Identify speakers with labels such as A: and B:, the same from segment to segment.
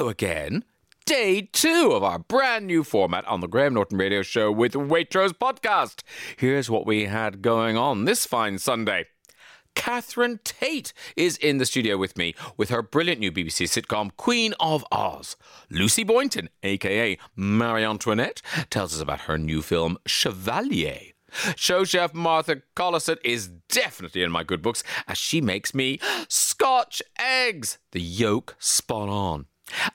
A: Hello again. Day two of our brand new format on the Graham Norton Radio Show with Waitrose Podcast. Here's what we had going on this fine Sunday. Catherine Tate is in the studio with me with her brilliant new BBC sitcom Queen of Oz. Lucy Boynton, aka Marie Antoinette, tells us about her new film Chevalier. Show chef Martha Collison is definitely in my good books as she makes me Scotch eggs, the yolk spot on.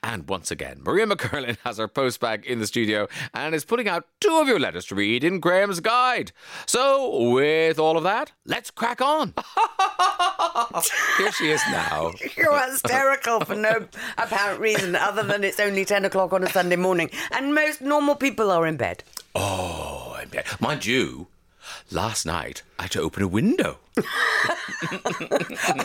A: And once again, Maria McErlane has her postbag in the studio and is putting out two of your letters to read in Graham's Guide. So, with all of that, let's crack on. Here she is now.
B: You're hysterical for no apparent reason other than it's only 10 o'clock on a Sunday morning and most normal people are in bed.
A: Oh, I'm dead. Mind you, last night I had to open a window.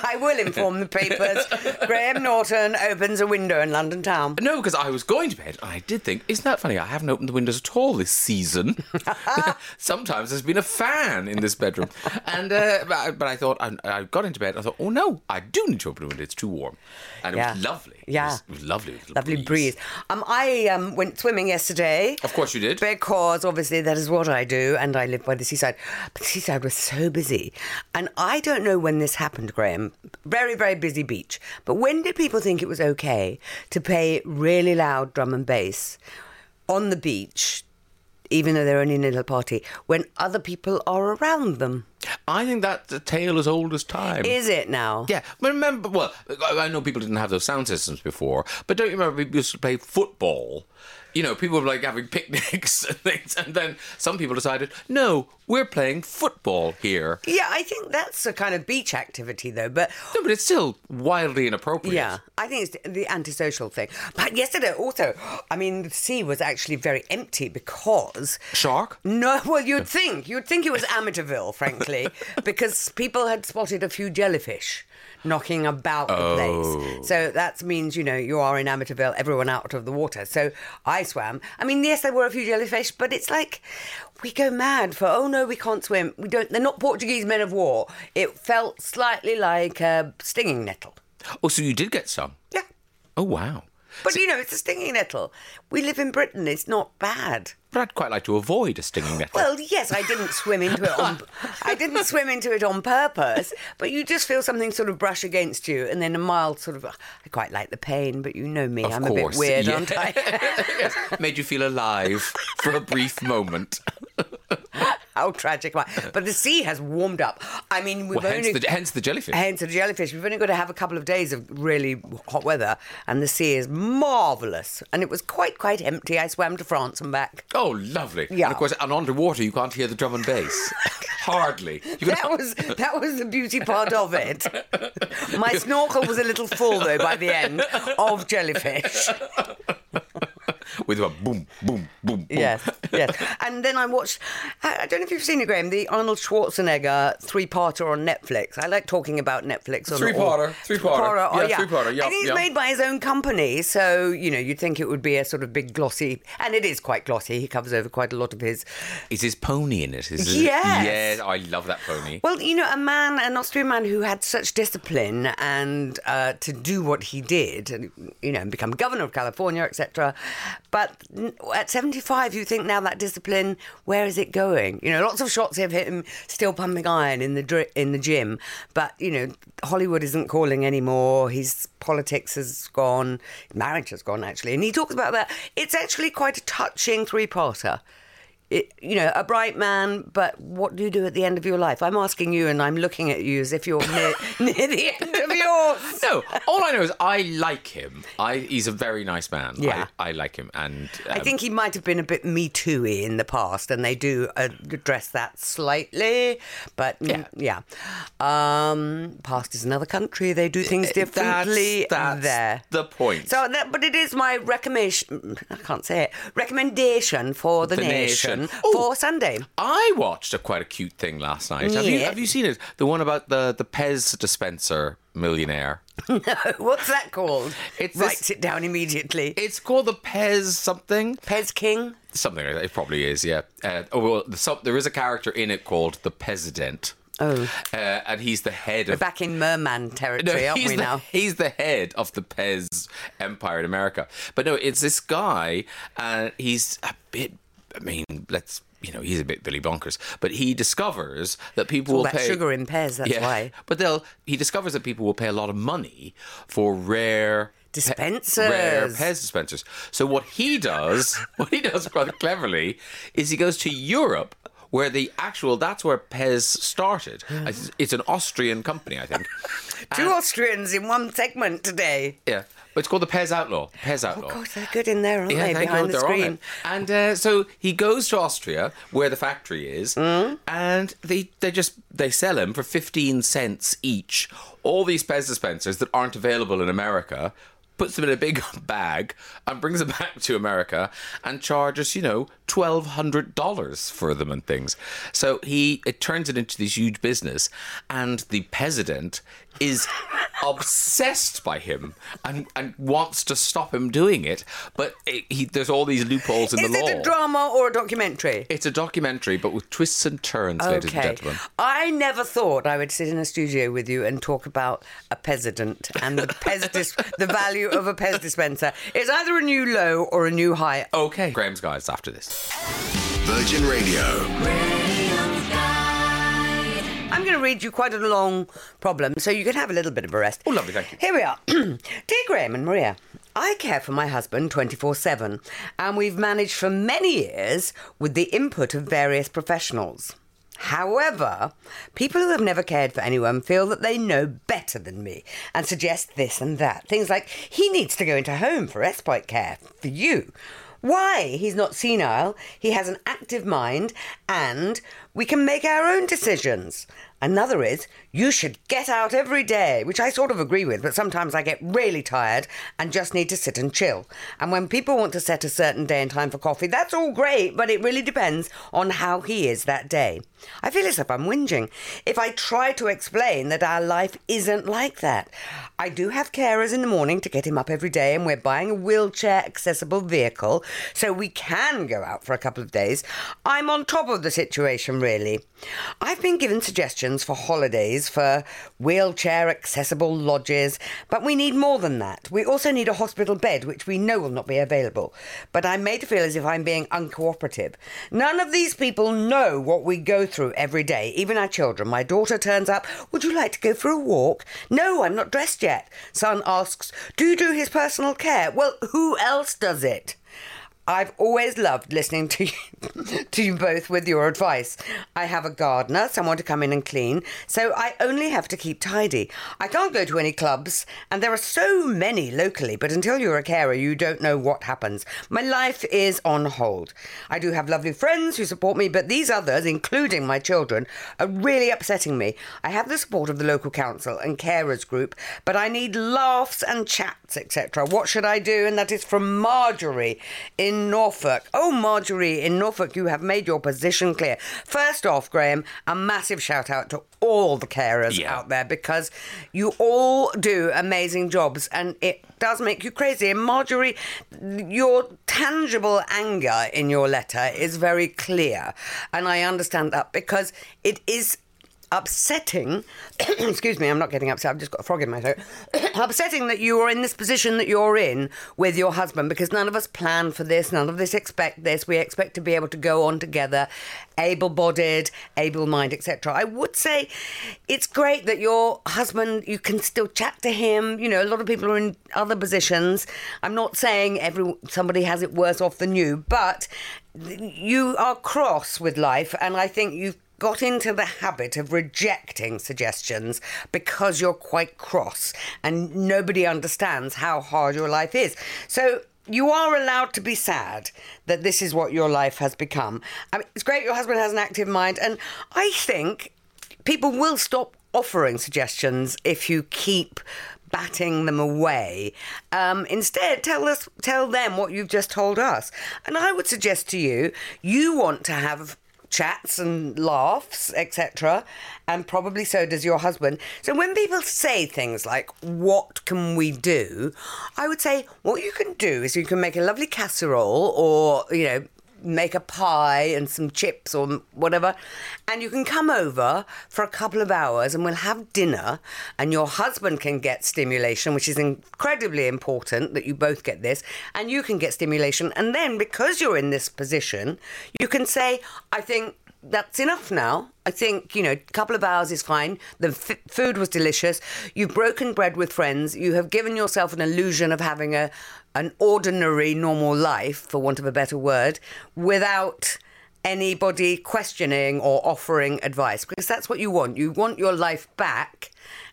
B: I will inform the papers. Graham Norton opens a window in London town.
A: No, because I was going to bed and I did think, isn't that funny? I haven't opened the windows at all this season. Sometimes there's been a fan in this bedroom. And uh, but, but I thought, I, I got into bed. and I thought, oh no, I do need to open the window. It's too warm. And it
B: Yeah.
A: was lovely. It
B: Yeah.
A: was- It was, lovely. with a little
B: Lovely breeze. Um, I um, went swimming yesterday.
A: Of course you did.
B: Because obviously that is what I do, and I live by the seaside. But the seaside was so busy. And I don't know when this happened, Graham. Very, very busy beach. But when did people think it was okay to play really loud drum and bass on the beach, even though they're only in a little party, when other people are around them?
A: I think that's a tale as old as time.
B: Is it now?
A: Yeah, but remember, well, I I know people didn't have those sound systems before, but don't you remember people used to play football? You know, people were like having picnics and things, and then some people decided, no, we're playing football here.
B: Yeah, I think that's a kind of beach activity, though. But
A: No, but it's still wildly inappropriate.
B: Yeah, I think it's the antisocial thing. But yesterday also, I mean, the sea was actually very empty because.
A: Shark?
B: No, well, you'd think. You'd think it was Amateurville, frankly, because people had spotted a few jellyfish knocking about the
A: Oh.
B: place. So that means, you know, you are in Amateurville, everyone out of the water. So I swam. I mean, yes, there were a few jellyfish, but it's like we go mad for, oh no, we can't swim. We don't, they're not Portuguese men of war. It felt slightly like a stinging nettle.
A: Oh, so you did get some?
B: Yeah.
A: Oh, wow.
B: But you know, it's a stinging nettle. We live in Britain. It's not bad.
A: But I'd quite like to avoid a stinging nettle.
B: Well, yes, I didn't swim into it on. I didn't swim into it on purpose. But you just feel something sort of brush against you, and then a mild sort of. I quite like the pain, but you know me,
A: Of
B: I'm a bit weird,
A: yeah.
B: aren't I?
A: Yes, made you feel alive for a brief moment.
B: How tragic! am I? But the sea has warmed up. I mean, we've
A: Well, hence,
B: only.
A: the, hence the jellyfish.
B: Hence the jellyfish. We've only got to have a couple of days of really hot weather, and the sea is marvellous. And it was quite, quite empty. I swam to France and back.
A: Oh, lovely.
B: Yeah.
A: And of course, and underwater, you can't hear the drum and bass. Hardly. You
B: That was that was the beauty part of it. My snorkel was a little full though by the end of jellyfish.
A: with a boom, boom, boom, boom.
B: Yes, yes. And then I watched. I don't know if you've seen it, Graham. The Arnold Schwarzenegger three-parter on Netflix. I like talking about Netflix. On
A: Three-parter, three-parter.
B: oh,
A: Yeah,
B: yeah,
A: three-parter, yeah,
B: and he's
A: yeah.
B: made by his own company, so you know you'd think it would be a sort of big glossy, and it is quite glossy. He covers over quite a lot of his
A: Is his pony in it? Is it?
B: Yes.
A: Yes, I love that pony.
B: Well, you know, a man, an Austrian man who had such discipline and uh, to do what he did, and you know, and become governor of California, etc. But at seventy-five, you think now that discipline, where is it going? You know, lots of shots of him still pumping iron in the dri- in the gym, but you know, Hollywood isn't calling anymore. His politics has gone, marriage has gone actually, and he talks about that. It's actually quite a touching three-parter it, you know, a bright man, but what do you do at the end of your life? I'm asking you, and I'm looking at you as if you're near, near the end of yours.
A: No, all I know is I like him. I he's a very nice man.
B: Yeah.
A: I, I like him, and
B: I
A: um,
B: think he might have been a bit Me Too y in the past, and they do address that slightly. But mm, yeah, Um, past is another country; they do things differently
A: that's
B: there.
A: the point.
B: So that, but it is my recommendation. I can't say it. Recommendation for the,
A: The
B: nation,
A: nation. Ooh.
B: for Sunday.
A: I watched a quite a cute thing last night. Have you have you seen it? The one about the the Pez dispenser millionaire.
B: What's that called?
A: It's
B: Write
A: this-
B: it down immediately.
A: It's called the Pez something.
B: Pez King.
A: Something like that. It probably is. Yeah. Uh, oh well, the, some, there is a character in it called the President.
B: Oh.
A: Uh, and he's the head
B: We're back in merman territory, aren't we
A: the,
B: now?
A: He's the head of the Pez empire in America. But no, it's this guy, and he's a bit. I mean, let's. You know, he's a bit Billy Bonkers, but he discovers that people will pay
B: sugar in Pez, that's why.
A: But they'll. He discovers that people will pay a lot of money for rare. pe-
B: Dispensers.
A: rare Pez dispensers. So what he does, what he does rather cleverly, is he goes to Europe, where the actual that's where Pez started. Hmm. It's- It's an Austrian company, I think.
B: Two Austrians in one segment today.
A: Yeah, it's called the Pez Outlaw. Pez Outlaw.
B: Oh, God, they're good in there, aren't
A: Yeah,
B: they, behind
A: God
B: the screen?
A: And uh, so he goes to Austria, where the factory is,
B: Mm.
A: and they they just they sell him for fifteen cents each. All these Pez dispensers that aren't available in America. Puts them in a big bag and brings them back to America and charges, you know, twelve hundred dollars for them and things. So he it turns it into this huge business, and the president is obsessed by him and, and wants to stop him doing it. But it, he, there's all these loopholes in
B: Is
A: the law.
B: Is it a drama or a documentary?
A: it's a documentary, but with twists and turns, ladies and gentlemen.
B: I never thought I would sit in a studio with you and talk about a peasant and the Pez dis- the value of a Pez dispenser. It's either a new low or a new high.
A: Okay, Graham's Guide after this.
C: Virgin Radio.
B: I'm going to read you quite a long problem so you can have a little bit of a rest.
A: Oh, lovely, thank you.
B: Here we are. Dear Graham and Maria, I care for my husband 24 7, and we've managed for many years with the input of various professionals. However, people who have never cared for anyone feel that they know better than me and suggest this and that. Things like, he needs to go into home for respite care for you. Why? He's not senile, he has an active mind, and we can make our own decisions. Another is, you should get out every day, which I sort of agree with, but sometimes I get really tired and just need to sit and chill. And when people want to set a certain day and time for coffee, that's all great, but it really depends on how he is that day. I feel as if I'm whinging if I try to explain that our life isn't like that. I do have carers in the morning to get him up every day, and we're buying a wheelchair accessible vehicle so we can go out for a couple of days. I'm on top of the situation, really. I've been given suggestions for holidays for wheelchair accessible lodges, but we need more than that. We also need a hospital bed, which we know will not be available. But I'm made to feel as if I'm being uncooperative. None of these people know what we go through every day, even our children. My daughter turns up, Would you like to go for a walk? No, I'm not dressed yet. Son asks, Do you do his personal care? Well, who else does it? I've always loved listening to you, to you both with your advice. I have a gardener, someone to come in and clean, so I only have to keep tidy. I can't go to any clubs, and there are so many locally, but until you're a carer, you don't know what happens. My life is on hold. I do have lovely friends who support me, but these others, including my children, are really upsetting me. I have the support of the local council and carers group, but I need laughs and chats, etc. What should I do? And that is from Marjorie in Norfolk. Oh, Marjorie in Norfolk, you have made your position clear. First off, Graham, a massive shout out to all the carers
A: Yeah.
B: out there because you all do amazing jobs and it does make you crazy. And Marjorie, your tangible anger in your letter is very clear. And I understand that because it is upsetting. excuse me, I'm not getting upset. I've just got a frog in my throat. upsetting that you are in this position that you're in with your husband because none of us plan for this. None of us expect this. We expect to be able to go on together, able-bodied, able-minded, etc. I would say it's great that your husband you can still chat to him. You know, a lot of people are in other positions. I'm not saying every somebody has it worse off than you, but you are cross with life, and I think you've got into the habit of rejecting suggestions because you're quite cross and nobody understands how hard your life is. So you are allowed to be sad that this is what your life has become. I mean, it's great your husband has an active mind, and I think people will stop offering suggestions if you keep batting them away. Um, instead, tell us, tell them what you've just told us. And I would suggest to you, you want to have chats and laughs, etc., and probably so does your husband. So when people say things like, What can we do? I would say, What you can do is you can make a lovely casserole or, you know, make a pie and some chips or whatever, and you can come over for a couple of hours and we'll have dinner, and your husband can get stimulation, which is incredibly important that you both get this, and you can get stimulation. And then because you're in this position, you can say, I think that's enough now. I think, you know, a couple of hours is fine. The f- food was delicious. You've broken bread with friends. You have given yourself an illusion of having a an ordinary, normal life, for want of a better word, without anybody questioning or offering advice. Because that's what you want. You want your life back.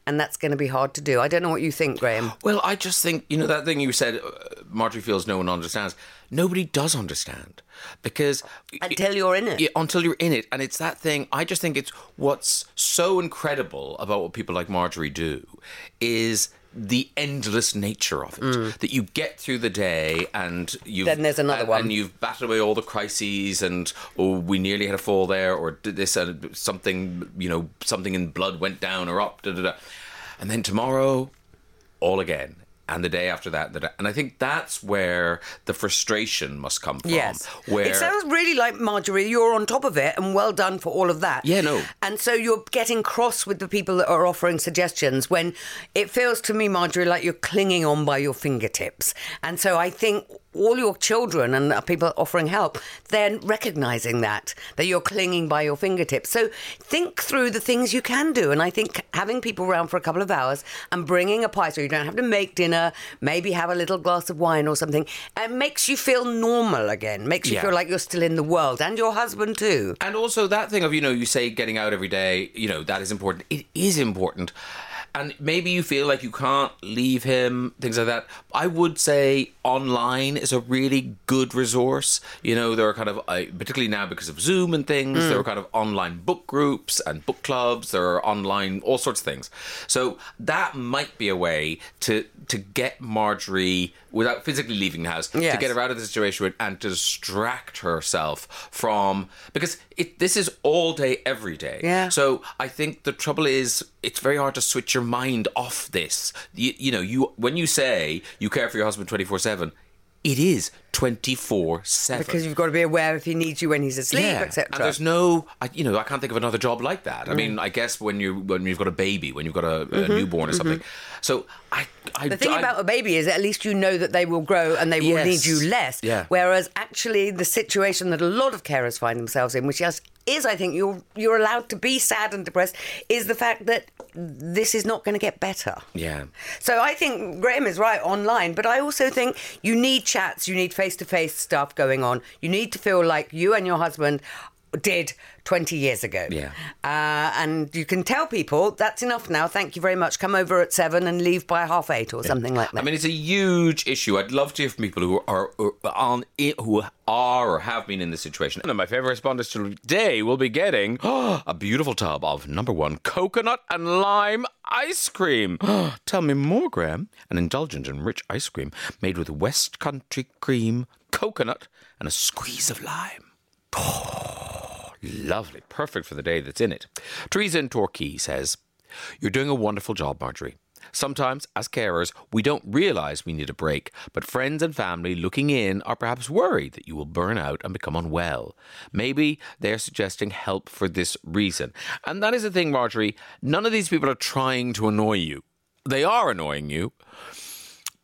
B: And that's going to be hard to do. I don't know what you think, Graham.
A: Well, I just think, you know, that thing you said, uh, Marjorie feels no one understands. Nobody does understand because.
B: Until you're in it.
A: Until you're in it. And it's that thing, I just think it's what's so incredible about what people like Marjorie do is the endless nature of it. Mm. That you get through the day and you
B: Then there's another
A: and,
B: one.
A: and you've battled away all the crises and oh we nearly had a fall there or did this and something you know something in blood went down or up da, da, da. and then tomorrow all again and the day after that, that and I think that's where the frustration must come from.
B: Yes.
A: Where
B: It sounds really like Marjorie, you're on top of it and well done for all of that.
A: Yeah, no.
B: And so you're getting cross with the people that are offering suggestions when it feels to me, Marjorie, like you're clinging on by your fingertips. And so I think all your children and uh, people offering help, they're recognizing that, that you're clinging by your fingertips. So think through the things you can do. And I think having people around for a couple of hours and bringing a pie so you don't have to make dinner, maybe have a little glass of wine or something, it makes you feel normal again, makes you
A: Yeah.
B: feel like you're still in the world and your husband too.
A: And also that thing of, you know, you say getting out every day, you know, that is important. It is important. And maybe you feel like you can't leave him, things like that. I would say online is a really good resource. You know, there are kind of, uh, particularly now because of Zoom and things, there are kind of online book groups and book clubs. There are online, all sorts of things. So that might be a way to to get Marjorie, without physically leaving the house, to get her out of the situation and to distract herself from because it this is all day every day.
B: Yeah.
A: So I think the trouble is it's very hard to switch your mind off this. You, you know, you when you say you care for your husband twenty four seven, it is twenty four seven.
B: Because you've got to be aware if he needs you when he's asleep,
A: Yeah,
B: etc.
A: and there's no, I, you know, I can't think of another job like that. I mean, I guess when you when you've got a baby, when you've got a, a newborn or something. So I, I
B: Mm-hmm, The thing
A: I-
B: about a baby is at least you know that they will grow and they will
A: Yes.
B: need you less.
A: Yeah.
B: Whereas actually the situation that a lot of carers find themselves in, which is, is I think you're you're allowed to be sad and depressed, is the fact that this is not going to get better.
A: yeah.
B: So I think Graham is right online, but I also think you need chats, you need face to face stuff going on. You need to feel like you and your husband did 20 years ago.
A: Yeah.
B: Uh, and you can tell people that's enough now. Thank you very much. Come over at seven and leave by half eight or something like that.
A: I mean, it's a huge issue. I'd love to hear from people who are, are on it, who are or have been in this situation. And my favorite respondents today will be getting a beautiful tub of number one coconut and lime ice cream. Tell me more, Graham. An indulgent and rich ice cream made with West Country cream, coconut, and a squeeze of lime. Lovely. Perfect for the day that's in it. Teresa in Torquay says, You're doing a wonderful job, Marjorie. Sometimes, as carers, we don't realise we need a break, but friends and family looking in are perhaps worried that you will burn out and become unwell. Maybe they're suggesting help for this reason. And that is the thing, Marjorie. None of these people are trying to annoy you. They are annoying you,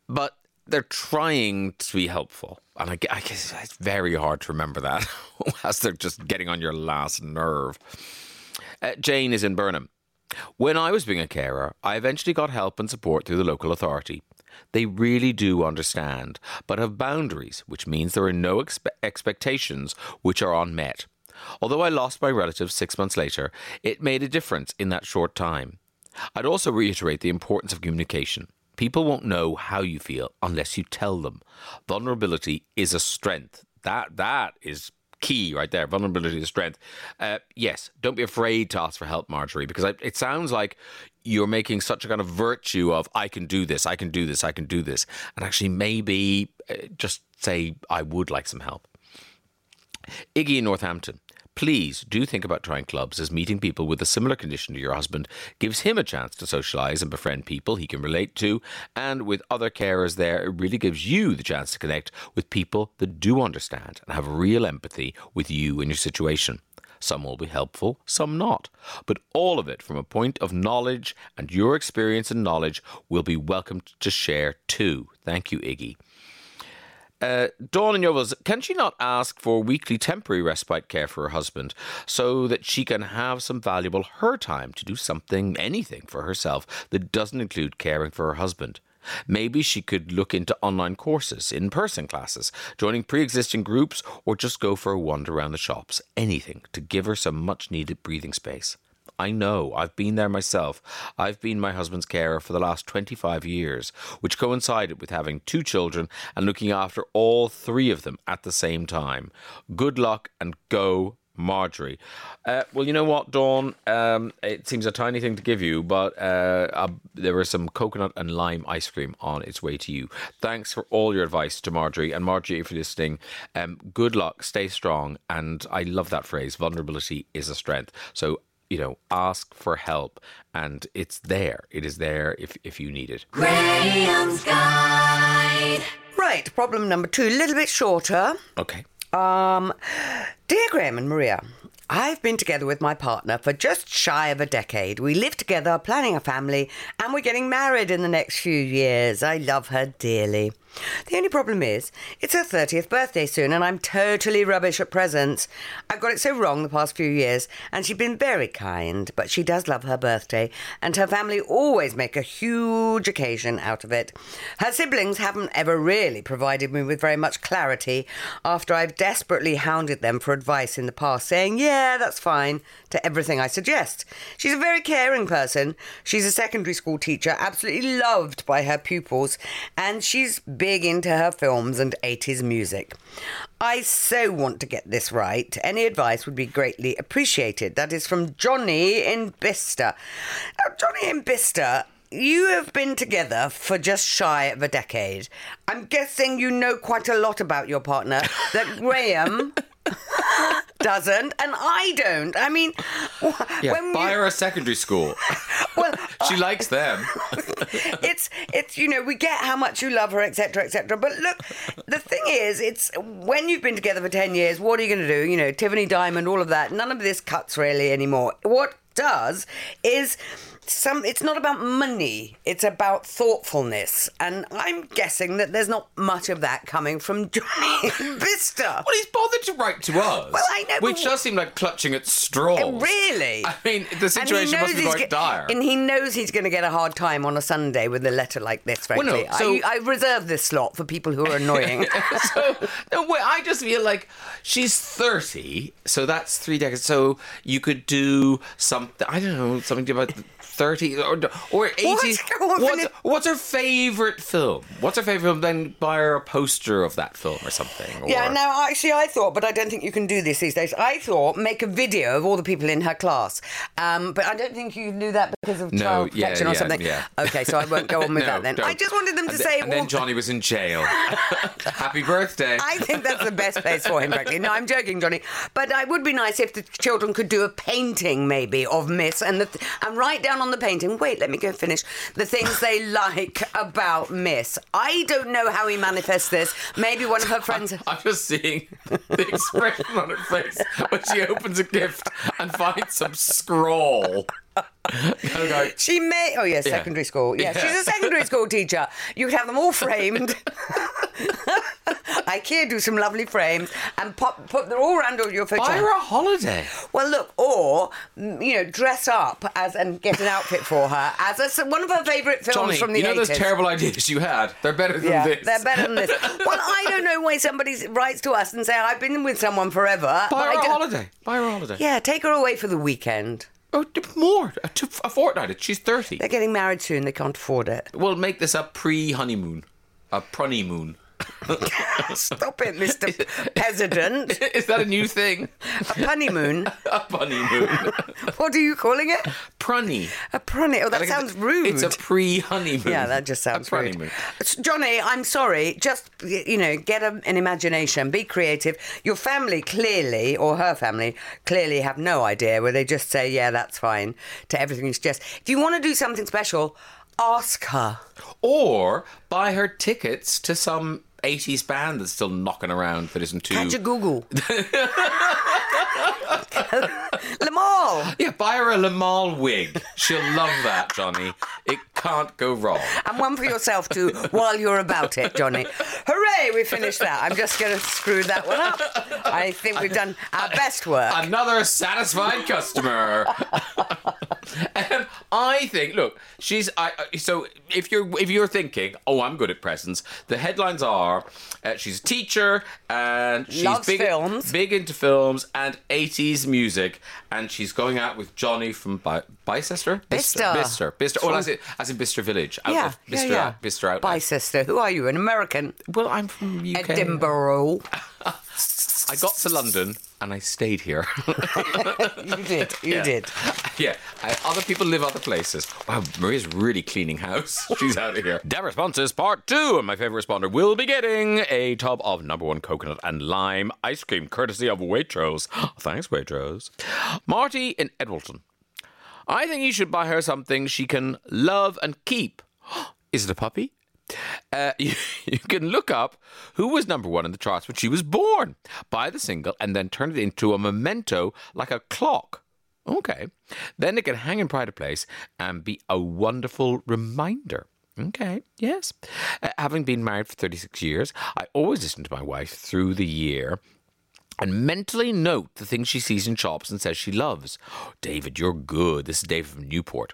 A: but they're trying to be helpful. And I, I guess it's very hard to remember that as they're just getting on your last nerve. Uh, Jane is in Burnham. When I was being a carer, I eventually got help and support through the local authority. They really do understand, but have boundaries, which means there are no expe- expectations which are unmet. Although I lost my relative six months later, it made a difference in that short time. I'd also reiterate the importance of communication. People won't know how you feel unless you tell them. Vulnerability is a strength. That that is key right there. Vulnerability is strength. Uh, yes, don't be afraid to ask for help, Marjorie, because I, it sounds like you're making such a kind of virtue of I can do this, I can do this, I can do this, and actually maybe uh, just say I would like some help. Iggy in Northampton. Please do think about trying clubs as meeting people with a similar condition to your husband gives him a chance to socialise and befriend people he can relate to. And with other carers there, it really gives you the chance to connect with people that do understand and have real empathy with you and your situation. Some will be helpful, some not. But all of it from a point of knowledge, and your experience and knowledge will be welcomed to share too. Thank you, Iggy. Uh, Dawn and Yeovil, can she not ask for weekly temporary respite care for her husband so that she can have some valuable her time to do something, anything for herself that doesn't include caring for her husband? Maybe she could look into online courses, in person classes, joining pre existing groups, or just go for a wander around the shops. Anything to give her some much needed breathing space. I know, I've been there myself. I've been my husband's carer for the last 25 years, which coincided with having two children and looking after all three of them at the same time. Good luck and go Marjorie. Uh, well, you know what, Dawn? Um, it seems a tiny thing to give you, but uh, uh, some coconut and lime ice cream on its way to you. Thanks for all your advice to Marjorie. And Marjorie, if you're listening, um, good luck, stay strong. And I love that phrase vulnerability is a strength. So, you know, ask for help, and it's there. It is there if, if you need it.
D: Graham's Guide.
B: Right, problem number two, a little bit shorter.
A: Okay.
B: Um, dear Graham and Maria, I've been together with my partner for just shy of a decade. We live together, planning a family, and we're getting married in the next few years. I love her dearly. The only problem is, it's her 30th birthday soon, and I'm totally rubbish at presents. I've got it so wrong the past few years, and she's been very kind, but she does love her birthday, and her family always make a huge occasion out of it. Her siblings haven't ever really provided me with very much clarity after I've desperately hounded them for advice in the past, saying, yeah, that's fine, to everything I suggest. She's a very caring person. She's a secondary school teacher, absolutely loved by her pupils, and she's big into her films and 80s music. I so want to get this right. Any advice would be greatly appreciated. That is from Johnny in Bicester. Now, Johnny in Bicester, you have been together for just shy of a decade. I'm guessing you know quite a lot about your partner that Graham doesn't, and I don't. I mean,
A: Yeah,
B: when
A: buy
B: you-
A: her a secondary school.
B: well,
A: she likes them.
B: it's it's you know we get how much you love her etc etc but look the thing is it's when you've been together for 10 years what are you going to do you know tiffany diamond all of that none of this cuts really anymore what does is some it's not about money it's about thoughtfulness and i'm guessing that there's not much of that coming from johnny Bicester.
A: Well, he's bothered to write to us.
B: Well, I know,
A: Which does seem like clutching at straws.
B: Uh, really?
A: I mean, the situation must be quite
B: go-
A: dire.
B: And he knows he's going to get a hard time on a Sunday with a letter like this,
A: Well, no, so-
B: I, I reserve this slot for people who are annoying.
A: so no I just feel like she's thirty, so that's three decades. So you could do something. I don't know something about thirty or or eighty.
B: What?
A: What's, what's her favorite film? What's her favorite film? Then buy her a poster of that film or something.
B: Yeah,
A: or-
B: now actually, I thought, but I don't think you can do this these days. I thought make a video of all the people in her class, um, but I don't think you can do that because of
A: No,
B: child
A: yeah,
B: protection or
A: yeah,
B: something.
A: yeah.
B: Okay, so I won't go on with
A: No,
B: that then.
A: don't.
B: I just wanted them to
A: and
B: say.
A: Then, and then Johnny was in jail. Happy birthday.
B: I think that's the best place for him, frankly. No, I'm joking, Johnny. But it would be nice if the children could do a painting, maybe, of Miss and the th- and write down on the painting. Wait, let me go finish the things they like about Miss. I don't know how he manifests this. Maybe one of her friends.
A: I'm just seeing the expression on her face when she opens a gift and finds some scroll. Kind of go,
B: She may. Oh, yeah, secondary school. Yeah,
A: Yeah.
B: she's a secondary school teacher. You could have them all framed. I IKEA do some lovely frames and pop, put them all around all your photos.
A: buy her a holiday.
B: Well, look, or mm, you know, dress up as and get an outfit for her as a, one of her favourite films
A: Johnny,
B: from the
A: you know
B: 80s.
A: those terrible ideas you had? They're better than
B: yeah,
A: this.
B: they're better than this. well, I don't know why somebody writes to us and say I've been with someone forever.
A: Buy her a holiday. Buy her a holiday.
B: Yeah, take her away for the weekend.
A: Oh, more. A, two, a fortnight. She's 30.
B: They're getting married soon. They can't afford it.
A: We'll make this a pre honeymoon. A prunny moon.
B: Stop it, Mr. President.
A: Is that a new thing?
B: A honeymoon.
A: A honeymoon.
B: What are you calling it?
A: Prunny.
B: A prunny. Oh, that sounds rude.
A: It's a pre-honeymoon.
B: Yeah, that just sounds
A: a
B: rude.
A: honeymoon.
B: Johnny, I'm sorry. Just, you know, get a, an imagination, be creative. Your family clearly, or her family, clearly have no idea where they just say, yeah, that's fine, to everything you suggest. If you want to do something special, ask her.
A: Or buy her tickets to some 80s band that's still knocking around that isn't too.
B: Kajagoogoo. Limahl.
A: Yeah, buy her a Limahl wig. She'll love that, Johnny. It can't go wrong.
B: And one for yourself too while you're about it, Johnny. Hooray, we finished that. I'm just going to screw that one up. I think we've done our best work.
A: Another satisfied customer. I think. Look, she's. I- so if you're if you're thinking, oh, I'm good at presents. The headlines are, uh, she's a teacher and she's
B: Loves
A: big
B: films.
A: big into films and 80s music, and she's going out with Johnny from Bi- Bicester.
B: Bicester.
A: Bicester. Bicester. Oh, as in, as in Bicester Village. Out
B: yeah,
A: of
B: yeah,
A: Bicester,
B: yeah.
A: Bicester outlet.
B: Bye, sister. Who are you? An American?
A: Well, I'm from UK.
B: Edinburgh.
A: I got to London and I stayed here.
B: You did. You
A: Yeah.
B: did.
A: yeah, I, other people live other places. Wow, Maria's really cleaning house. She's out of here. Dev responses part two, and my favorite responder will be getting a tub of number one coconut and lime ice cream, courtesy of Waitrose. Thanks, Waitrose. Marty in Edwalton. I think you should buy her something she can love and keep. Is it a puppy? Uh, you, you can look up who was number one in the charts when she was born, buy the single, and then turn it into a memento like a clock. Okay. Then it can hang in pride of place and be a wonderful reminder. Okay, yes. Uh, having been married for 36 years, I always listen to my wife through the year and mentally note the things she sees in shops and says she loves. David, you're good. This is David from Newport.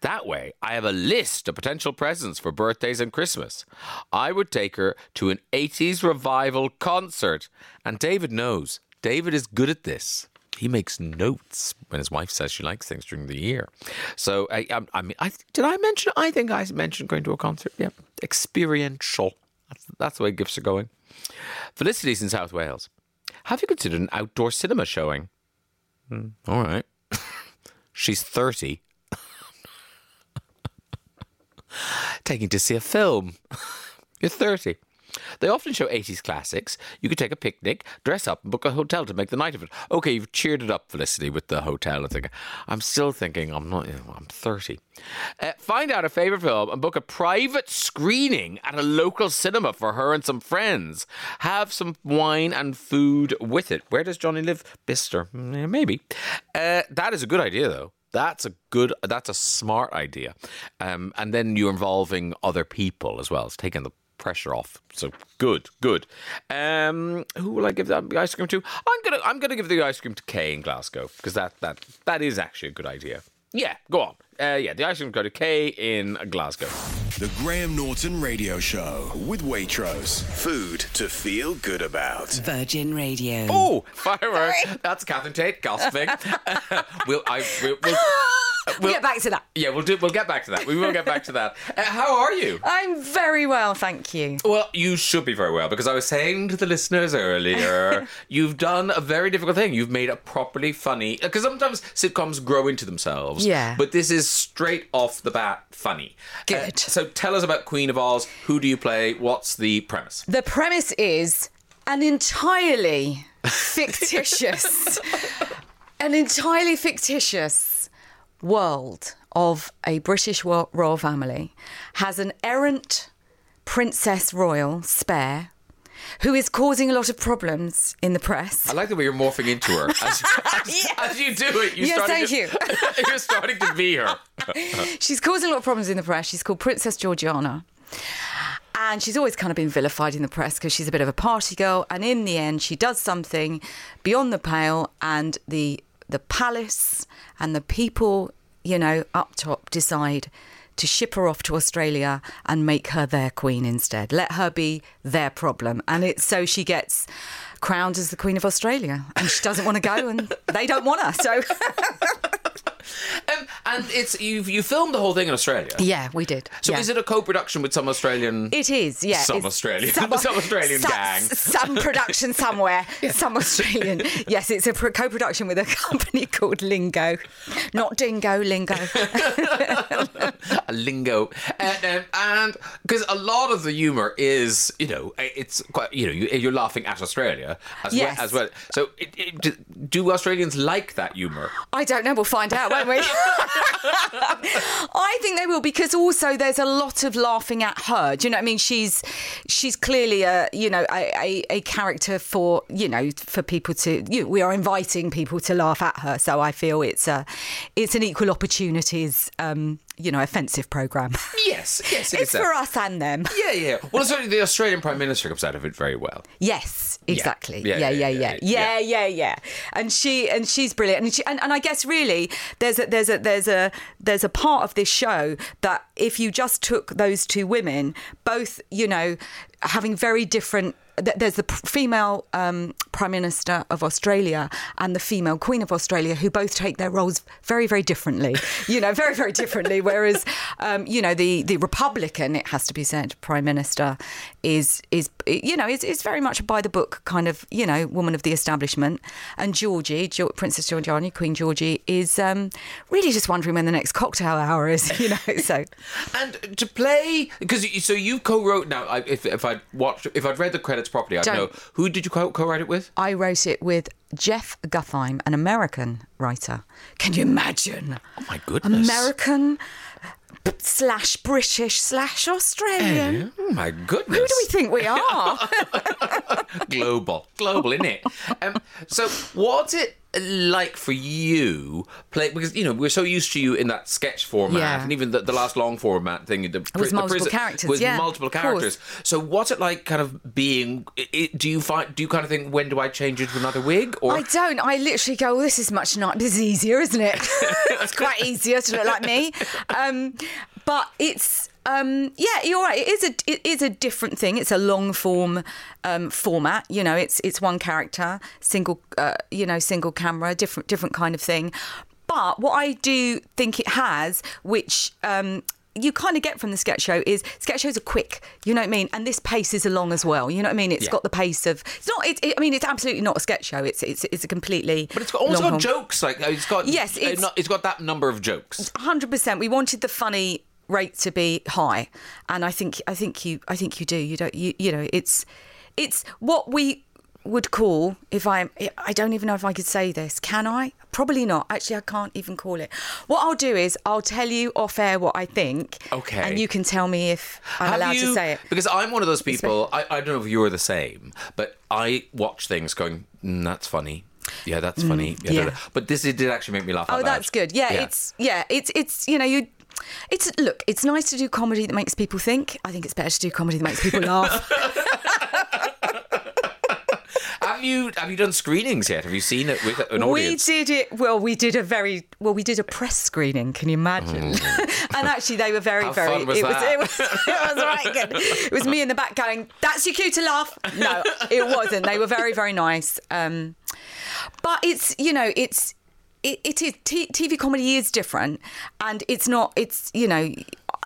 A: That way, I have a list of potential presents for birthdays and Christmas. I would take her to an 80s revival concert. And David knows. David is good at this. He makes notes when his wife says she likes things during the year. So, I, I, I mean, I, did I mention? I think I mentioned going to a concert. Yeah, experiential. That's, that's the way gifts are going. Felicity's in South Wales. Have you considered an outdoor cinema showing? Hmm, all right. She's 30. Taking to see a film. You're 30. They often show 80s classics. You could take a picnic, dress up, and book a hotel to make the night of it. Okay, you've cheered it up, Felicity, with the hotel. I think I'm still thinking I'm not. You know, I'm 30. Uh, find out a favorite film and book a private screening at a local cinema for her and some friends. Have some wine and food with it. Where does Johnny live? Bicester, Mm, maybe. Uh, that is a good idea, though. That's a good. That's a smart idea, um, and then you're involving other people as well. It's taking the pressure off. So good, good. Um, who will I give that ice cream to? I'm gonna. I'm gonna give the ice cream to Kay in Glasgow because that that that is actually a good idea. Yeah, go on. Uh, yeah, the ice cream go to Kay in Glasgow.
C: The Graham Norton Radio Show with Waitrose. Food to feel good about.
E: Virgin Radio.
A: Oh, fireworks. That's Catherine Tate gossiping. we'll, I, we'll, we'll,
F: We'll get back to that.
A: yeah, we'll do. We'll get back to that. We will get back to that. Uh, how are you?
F: I'm very well, thank you.
A: Well, you should be very well because I was saying to the listeners earlier, you've done a very difficult thing. You've made a properly funny because sometimes sitcoms grow into themselves.
F: Yeah.
A: But this is straight off the bat funny. Uh,
F: Good.
A: so tell us about Queen of Oz. Who do you play? What's the premise?
F: The premise is an entirely fictitious, an entirely fictitious world of a British royal family has an errant princess royal spare who is causing a lot of problems in the press.
A: I like the way you're morphing into her. As, as, as you do it, you're
F: Yes,
A: starting
F: thank
A: to, you're starting to be her.
F: She's causing a lot of problems in the press. She's called Princess Georgiana. And she's always kind of been vilified in the press because she's a bit of a party girl. And in the end, she does something beyond the pale, and the the palace and the people, you know, up top decide to ship her off to Australia and make her their queen instead. Let her be their problem. And it's so she gets crowned as the Queen of Australia. And she doesn't want to go, and they don't want her. So
A: Um, and it's you. You filmed the whole thing in Australia.
F: Yeah, we did.
A: So
F: yeah.
A: is it a co-production with some Australian?
F: It is, yeah.
A: Some Australian- some Australian
F: some,
A: gang.
F: Some production somewhere. Some Australian. Yes, it's a co-production with a company called Lingo, not Dingo, Lingo.
A: a lingo, and um, and because a lot of the humor is, you know, it's quite, you know, you're laughing at Australia as
F: Yes.
A: well as well. So, it, it, do- do Australians like that humor?
F: I don't know. We'll find out, won't we? I think they will because also there's a lot of laughing at her. Do you know what I mean? She's she's clearly a you know a, a, a character for you know for people to you we are inviting people to laugh at her. So I feel it's a it's an equal opportunities um, you know offensive program.
A: Yes, yes, it
F: it's for us and them.
A: Yeah, yeah. Well, certainly the Australian Prime Minister comes out of it very well.
F: Yes, exactly.
A: Yeah,
F: Yeah,
A: yeah,
F: yeah,
A: yeah,
F: yeah,
A: yeah.
F: yeah, yeah, yeah. And she and she's brilliant. And she and, and I guess really there's a there's a there's a there's a part of this show that if you just took those two women, both you know, having very different. Th- There's the p- female um, Prime Minister of Australia and the female Queen of Australia, who both take their roles very, very differently. You know, very, very differently. Whereas, um, you know, the the Republican, it has to be said, Prime Minister is is you know is, is very much a by the book kind of you know woman of the establishment, and Georgie, Geor Princess Georgiana, Queen Georgie, is um, really just wondering when the next cocktail hour is. You know, so
A: And to play, because so you co-wrote. Now, I, if if I'd watched, if I'd read the credits properly, I'd
F: Don't.
A: know who did you co- co-write it with.
F: I wrote it with Jeff Gutheim, an American writer. Can you imagine?
A: Oh my goodness!
F: American slash British slash Australian.
A: Oh my goodness!
F: Who do we think we are?
A: global, global, isn't it? Um, so, what's it like for you? Play because you know we're so used to you in that sketch format,
F: Yeah.
A: and even the, the last long format thing. The,
F: was
A: the
F: multiple characters,
A: with
F: yeah,
A: multiple characters. So, what's it like, kind of being? i i do you find? Do you kind of think when do I change into another wig? Or
F: I don't. I literally go, well, this is much not. This is easier, isn't it? it's quite easier to look like me. Um, but it's. Um, yeah, you're right. It is a it is a different thing. It's a long form um, format. You know, it's it's one character, single uh, you know, single camera, different different kind of thing. But what I do think it has, which um, you kind of get from the sketch show, is sketch shows are quick. You know what I mean? And this pace is along as well. You know what I mean? It's
A: Yeah.
F: got the pace of. It's not. It, it, I mean, it's absolutely not a sketch show. It's it's it's a completely.
A: but it's got,
F: long
A: got jokes. Like uh, it's got
F: Yes,
A: uh,
F: it's-
A: it's got that number of jokes.
F: hundred percent. We wanted the funny rate to be high, and I think I think you I think you do. You don't you you know it's it's what we would call if I I don't even know if I could say this. Can I? Probably not. Actually, I can't even call it. What I'll do is I'll tell you off air what I think.
A: Okay.
F: And you can tell me if I'm
A: Have
F: allowed
A: you-
F: to say it.
A: Because I'm one of those people, I, I don't know if you're the same, but I watch things going, mm, that's funny. Yeah, that's funny. Yeah,
F: Mm, yeah.
A: da." But this it did actually make me laugh.
F: Oh, that's good. Yeah, it's yeah, it's it's you know you. It's look. It's nice to do comedy that makes people think. I think it's better to do comedy that makes people laugh.
A: Have you have you done screenings yet? Have you seen it with an audience?
F: We did it. Well, we did a very well. We did a press screening. Can you imagine? and actually, they were very,
A: Mm. How
F: very.
A: fun was
F: it
A: that?
F: was. It was. It was right good. It was me in the back going, "That's your cue to laugh." No, it wasn't. They were very, very nice. Um, but it's you know it's. It, it is T- TV comedy is different, and it's not. It's you know,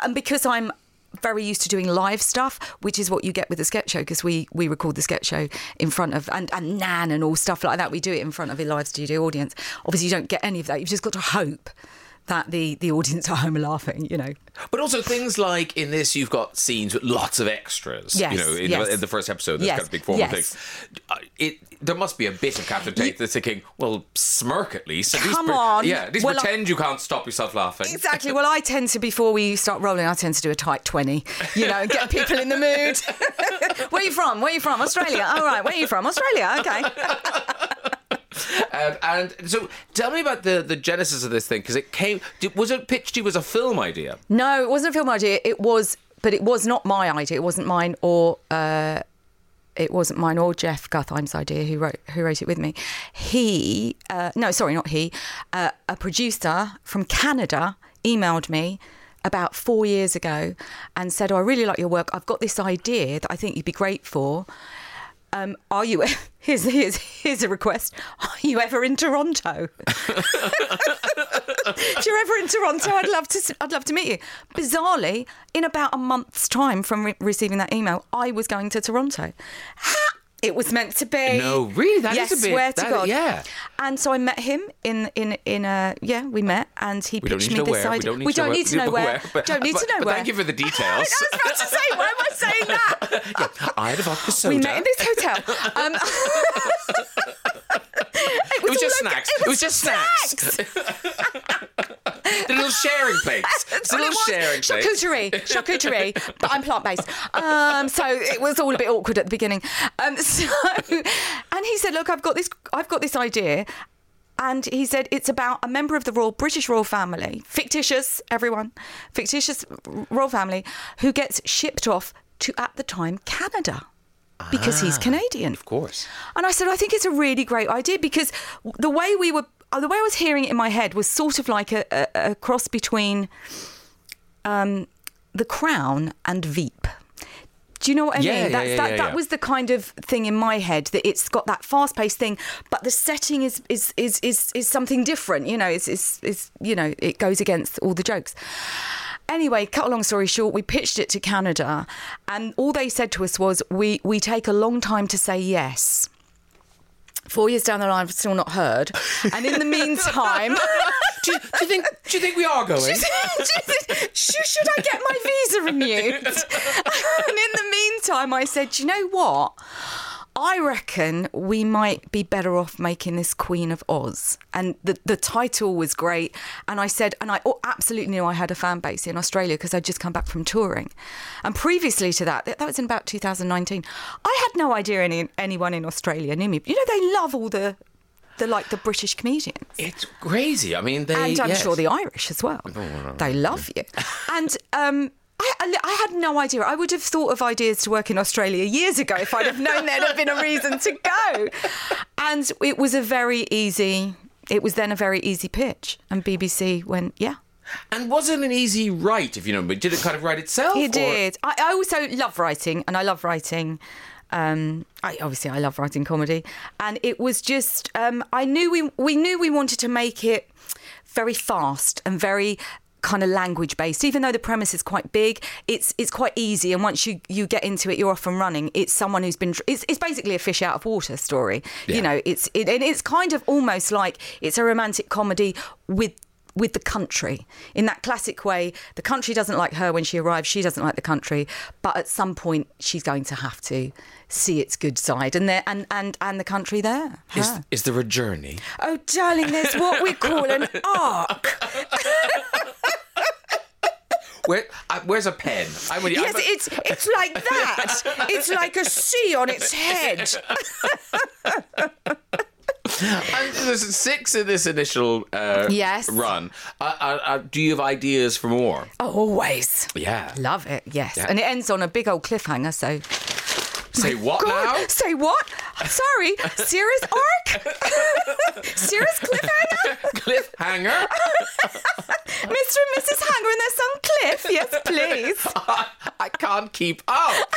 F: and because I'm very used to doing live stuff, which is what you get with the sketch show because we we record the sketch show in front of and and Nan and all stuff like that. We do it in front of a live studio audience. Obviously, you don't get any of that. You've just got to hope that the the audience at home are laughing. You know.
A: But also things like in this, you've got scenes with lots of extras.
F: Yes,
A: you know, in,
F: yes.
A: in the first episode, this
F: Yes,
A: kind of big formal
F: yes.
A: thing. Uh, It there must be a bit of Catherine Tate that's thinking, well, smirk at least. At
F: Come
A: pre-
F: on.
A: yeah, at least
F: Well, I-
A: pretend you can't stop yourself laughing.
F: Exactly. Well, I tend to before we start rolling, I tend to do a tight twenty, you know, and get people in the mood. where are you from? Where are you from? Australia. All right. Where are you from? Australia. Okay.
A: Um, and so, tell me about the the genesis of this thing because it came. Was it pitched to you as a film idea?
F: No, it wasn't a film idea. It was, but it was not my idea. It wasn't mine or. Uh, it wasn't mine or Jeff Gutheim's idea who wrote who wrote it with me. He, uh, no, sorry, not he. Uh, a producer from Canada emailed me about four years ago and said, oh, "I really like your work. I've got this idea that I think you'd be great for." Um, are you? Here's, here's here's a request. Are you ever in Toronto? if you're ever in Toronto, I'd love to. I'd love to meet you. Bizarrely, in about a month's time from re- receiving that email, I was going to Toronto. Ha! It was meant to be.
A: No, really? That is
F: yes,
A: a bit-
F: Swear to
A: that-
F: God.
A: yeah.
F: And so I met him in in in a yeah. We met, and he
A: We don't
F: pitched
A: need to
F: me
A: know
F: this
A: where.
F: idea.
A: We don't need to know where-
F: need to know where.
A: but-
F: don't need to know where.
A: thank you for the details.
F: I was about to say, why am I saying that?
A: I had a vodka soda.
F: We met in this hotel. Um, it
A: It was
F: all
A: just
F: okay.
A: snacks. It was just snacks. the little sharing plates. It's a little sharing plates.
F: Charcuterie, charcuterie, but I'm plant based. Um, so it was all a bit awkward at the beginning. Um, so, and he said, "Look, I've got this. I've got this idea." And he said it's about a member of the royal British royal family, fictitious, everyone, fictitious royal family, who gets shipped off to at the time Canada because he's Canadian.
A: Ah, Of course.
F: And I said, I think it's a really great idea because the way we were, the way I was hearing it in my head was sort of like a, a, a cross between um, The Crown and Veep. Do you know what I
A: Yeah,
F: mean?
A: yeah,
F: That's,
A: yeah,
F: that,
A: yeah,
F: that was the kind of thing in my head that it's got that fast-paced thing, but the setting is is is is, is something different. You know, it's, it's it's you know it goes against all the jokes. Anyway, cut a long story short, we pitched it to Canada, and all they said to us was, "We we take a long time to say yes." Four years down the line, I've still not heard. And in the meantime,
A: Do you, do you think? Do you think we are going?
F: should, should I get my visa renewed? and in the meantime, I said, "Do you know what? I reckon we might be better off making this Queen of Oz. And the, the title was great. And I said, and I absolutely knew I had a fan base in Australia because I'd just come back from touring. And previously to that, that that was in about 2019, I had no idea any, anyone in Australia knew me. You know, they love all the, the like the British comedians.
A: It's crazy. I mean, they.
F: And I'm
A: yes.
F: sure the Irish as well. They love you. And um, I, I, I had no idea. I would have thought of ideas to work in Australia years ago if I'd have known there'd have been a reason to go. And it was a very easy. It was then a very easy pitch, and BBC went, yeah.
A: And was it an easy write, if you know, but did it kind of write itself?
F: It
A: or-
F: did. I, I also love writing, and I love writing. Um, I, obviously, I love writing comedy, and it was just um, I knew we we knew we wanted to make it very fast and very kind of language based. Even though the premise is quite big it's it's quite easy and once you you get into it you're off and running. It's someone who's been it's, it's basically a fish out of water story.
A: Yeah.
F: you know it's it, and it's kind of almost like it's a romantic comedy with with the country. In that classic way the country doesn't like her when she arrives she doesn't like the country but at some point she's going to have to see its good side and there and and and the country there.
A: Is, is there a journey?
F: oh darling there's what we call an arc
A: Where, uh, where's a pen? I would,
F: yes it's it's like that it's like a C on its head
A: And there's six in this initial uh,
F: Yes.
A: run. Uh, uh, uh, do you have ideas for more?
F: always
A: Yeah.
F: love it yes
A: Yeah.
F: and it ends on a big old cliffhanger so
A: Say what
F: God,
A: now?
F: say what sorry serious arc serious cliffhanger
A: Cliffhanger?
F: Mr. and Mrs. Hanger and their son Cliff. Yes, please.
A: I can't keep up.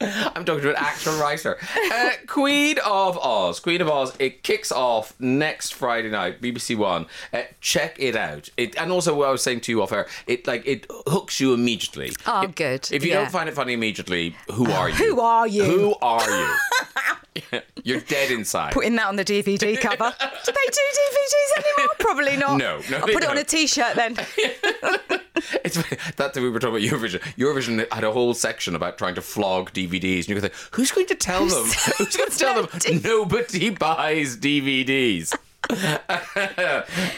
A: I'm talking to an actual writer. Uh, Queen of Oz. Queen of Oz. It kicks off next Friday night, BBC One. Uh, check it out. It, and also, what I was saying to you off air, it like it hooks you immediately.
F: Oh,
A: If-
F: good.
A: If you
F: Yeah.
A: don't find it funny immediately, who are you?
F: Who are you?
A: Who are you? You're dead inside.
F: Putting that on the DVD cover. Do they do DVDs anymore? Probably not.
A: No, no,
F: I'll put it on
A: don't.
F: a T-shirt then.
A: It's that we were talking about Eurovision. Eurovision had a whole section about trying to flog DVDs, and you could think, who's going to tell them? Who's going to tell them? Nobody buys DVDs.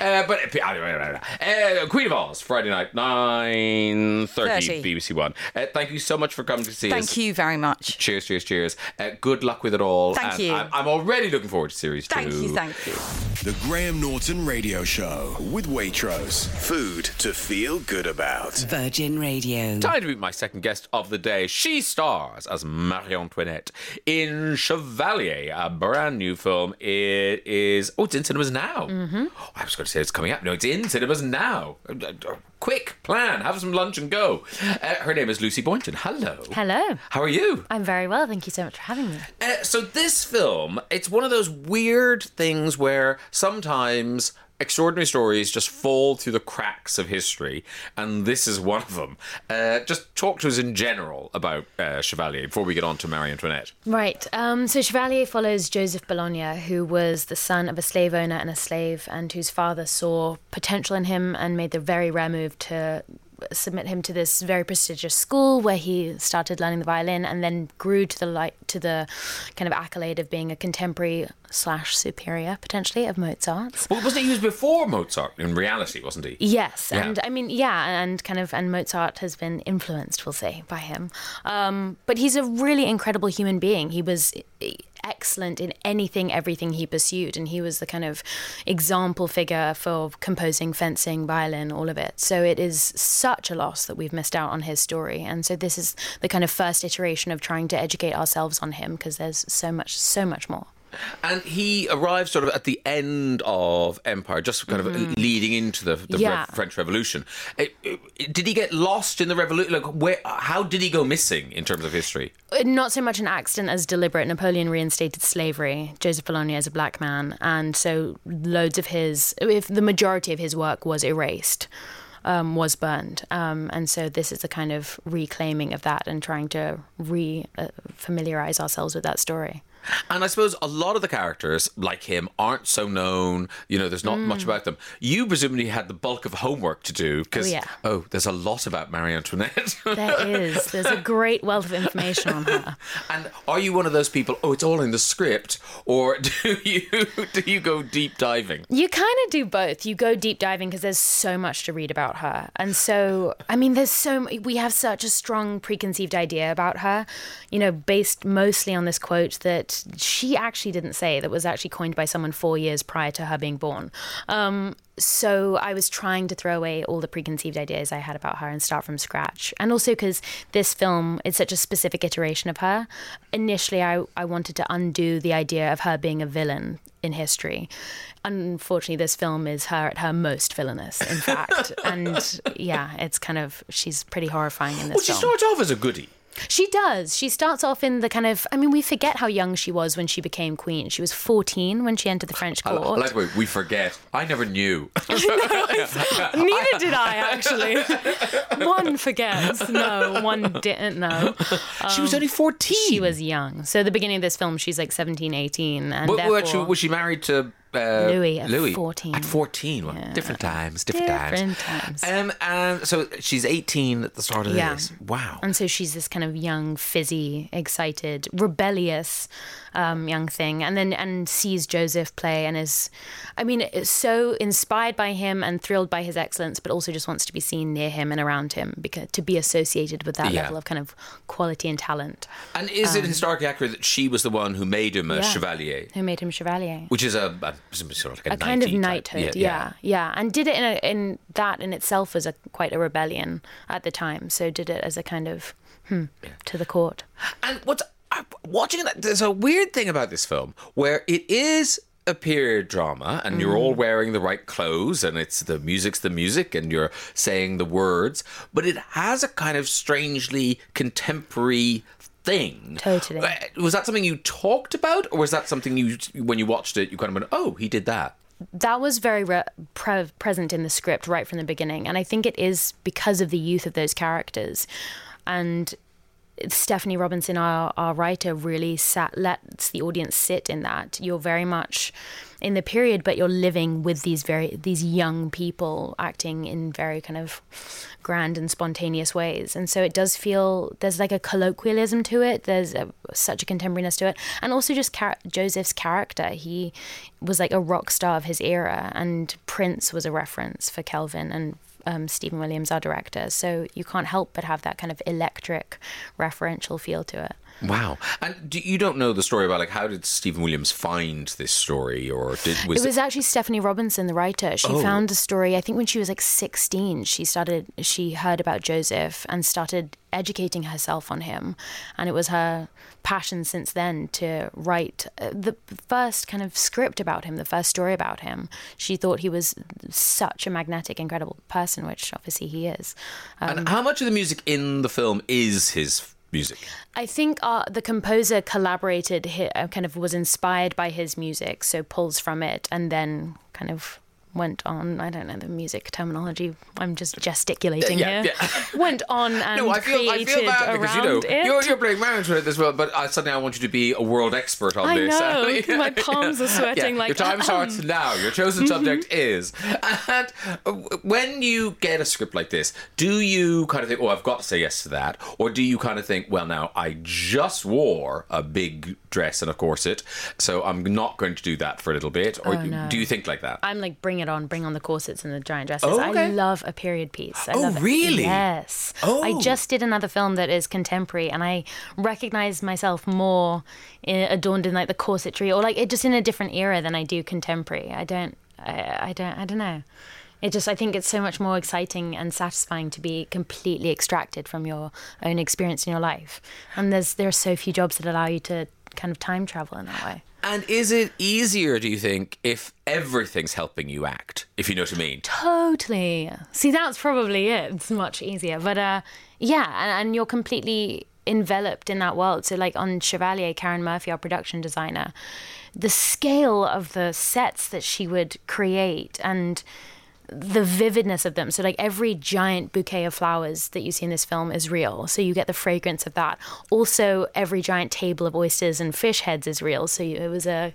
A: uh, but anyway, uh, Queen of Oz, Friday night, nine
F: 30.
A: BBC One. Uh, thank you so much for coming to see us.
F: Thank you very much.
A: Cheers, cheers, cheers. Uh, good luck with it all.
F: Thank
A: and
F: you.
A: I'm, I'm already looking forward to series
F: Thank
A: two.
F: you, thank you.
C: The Graham Norton Radio Show with Waitrose. Food to feel good about.
E: Virgin Radio.
A: Time to meet my second guest of the day. She stars as Marie Antoinette in Chevalier, a brand new film. It is, oh, it's in cinemas cinemas now. Mm-hmm. Oh, I was going to say it's coming up. No, it's in cinemas now. Uh, uh, uh, Quick plan, have some lunch and go. Uh, her name is Lucy Boynton. Hello.
E: Hello.
A: How are you?
E: I'm very well. Thank you so much for having me.
A: Uh, so this film, it's one of those weird things where sometimes extraordinary stories just fall through the cracks of history, and this is one of them. Uh, just talk to us in general about uh, Chevalier before we get on to Marie Antoinette.
E: Right. Um, so Chevalier follows Joseph Bologne, who was the son of a slave owner and a slave, and whose father saw potential in him and made the very rare move to submit him to this very prestigious school where he started learning the violin and then grew to the light to the kind of accolade of being a contemporary slash superior potentially of Mozart's.
A: Well, wasn't he used before Mozart in reality, wasn't he?
E: Yes,
A: Yeah.
E: and I mean, yeah, and kind of, and Mozart has been influenced, we'll say, by him. Um, but he's a really incredible human being. He was excellent in anything, everything he pursued, and he was the kind of example figure for composing, fencing, violin, all of it. So it is such a loss that we've missed out on his story, and so this is the kind of first iteration of trying to educate ourselves on him because there's so much, so much more.
A: And he arrived sort of at the end of Empire, just kind of leading into the, the.
E: Yeah.
A: Rev- French Revolution. It- it- did he get lost in the revolution? Like, where? How did he go missing in terms of history?
E: not so much an accident as deliberate. Napoleon reinstated slavery. Joseph Bologne is a black man, and so loads of his, if the majority of his work was erased, um, was burned, um, and so this is a kind of reclaiming of that and trying to re uh, familiarize ourselves with that story.
A: And I suppose a lot of the characters, like him, aren't so known. You know, there's not
E: Mm.
A: much about them. You presumably had the bulk of homework to do because,
E: Oh, yeah.
A: oh, there's a lot about Marie Antoinette.
E: There is. There's a great wealth of information on her.
A: and are you one of those people? Oh, it's all in the script, or do you do you go deep diving?
E: You kind of do both. You go deep diving because there's so much to read about her. And so, I mean, there's so we have such a strong preconceived idea about her, you know, based mostly on this quote that she actually didn't say that was actually coined by someone 4 years prior to her being born. Um so I was trying to throw away all the preconceived ideas I had about her and start from scratch. And also because this film is such a specific iteration of her. Initially, I, I wanted to undo the idea of her being a villain in history. Unfortunately, this film is her at her most villainous, in fact. and yeah, it's kind of, she's pretty horrifying in this
A: Well, she
E: film.
A: starts off as a goodie.
E: She does. She starts off in the kind of. I mean, we forget how young she was when she became queen. She was 14 when she entered the French court.
A: I like the way we forget. I never knew.
E: Neither did I, actually. one forgets. No, one didn't know.
A: she was um, only 14.
E: She was young. So, the beginning of this film, she's like 17, 18. And
A: But
E: therefore,
A: was she married to uh,
E: Louis at 14.
A: At 14. Well, different times, different,
E: Different
A: times.
E: times.
A: Um, and so she's 18 at the start of
E: Yeah.
A: this. Wow.
E: And so she's this kind of young, fizzy, excited, rebellious um, young thing, and then and sees Joseph play and is, I mean, so inspired by him and thrilled by his excellence, but also just wants to be seen near him and around him because to be associated with that
A: Yeah.
E: level of kind of quality and talent.
A: And is it historically accurate that she was the one who made him a
E: um, Yeah.
A: chevalier?
E: Who made him chevalier?
A: Which is a, a sort of like a,
E: a kind of knighthood, yeah, yeah, and did it in a, in that in itself was a quite a rebellion at the time. So did it as a kind of hmm, to the court.
A: And what's I- watching that? There's a weird thing about this film where it is a period drama, and you're
E: Mm.
A: all wearing the right clothes, and it's the music's the music, and you're saying the words, but it has a kind of strangely contemporary thing.
E: Totally.
A: Uh, Was that something you talked about, or was that something you, when you watched it, you kind of went, "Oh, he did that."
E: that was very re- pre- present in the script right from the beginning and i think it is because of the youth of those characters and stephanie robinson our, our writer really sat lets the audience sit in that you're very much in the period but you're living with these very these young people acting in very kind of grand and spontaneous ways and so it does feel there's like a colloquialism to it there's a, such a contemporariness to it and also just joseph's character he was like a rock star of his era and prince was a reference for kelvin and um, Stephen Williams, our director. So you can't help but have that kind of electric, referential feel to it.
A: Wow. And do, you don't know the story about like how did Stephen Williams find this story or did was
E: it was actually Stephanie Robinson, the writer. She
A: Oh.
E: found the story. I think when she was like 16, she started. She heard about Joseph and started educating herself on him, and it was her passion since then to write uh, the first kind of script about him, the first story about him. She thought he was such a magnetic, incredible person, which obviously he is. Um,
A: and how much of the music in the film is his music?
E: I think uh, the composer collaborated, uh, kind of was inspired by his music, so pulls from it, and then kind of went on. I don't know the music terminology. I'm just gesticulating
A: Yeah,
E: here. Went on and
A: No, I feel I feel bad because you know
E: it.
A: you're, you're playing management as well, but I, suddenly I want you to be a world expert on
E: I
A: this.
E: know, my palms are sweating
A: Yeah,
E: like,
A: your time starts
E: ahem.
A: now. Your chosen subject is. And uh, when you get a script like this, do you kind of think, "Oh, I've got to say yes to that," or do you kind of think, "Well, now I just wore a big dress and a corset, so I'm not going to do that for a little bit," or
E: Oh, no.
A: do you think like that?
E: I'm like, bring it on, bring on the corsets and the giant dresses.
A: Oh,
E: I love a period piece. I
A: Oh,
E: love it.
A: really?
E: Yes.
A: Oh.
E: I just did another film that is contemporary, and I recognize myself more in, adorned in like the corsetry, or like it just in a different era than I do contemporary. I don't, I, I don't, I don't know. It just, I think it's so much more exciting and satisfying to be completely extracted from your own experience in your life. And there's there are so few jobs that allow you to kind of time travel in that way.
A: And is it easier, do you think, if everything's helping you act? If you know what I mean?
E: Totally. See, that's probably it. It's much easier. But uh, yeah, and, and you're completely enveloped in that world. So, like on Chevalier, Karen Murphy, our production designer, the scale of the sets that she would create and the vividness of them. So, like every giant bouquet of flowers that you see in this film is real. So, you get the fragrance of that. Also, every giant table of oysters and fish heads is real. So, you, it was a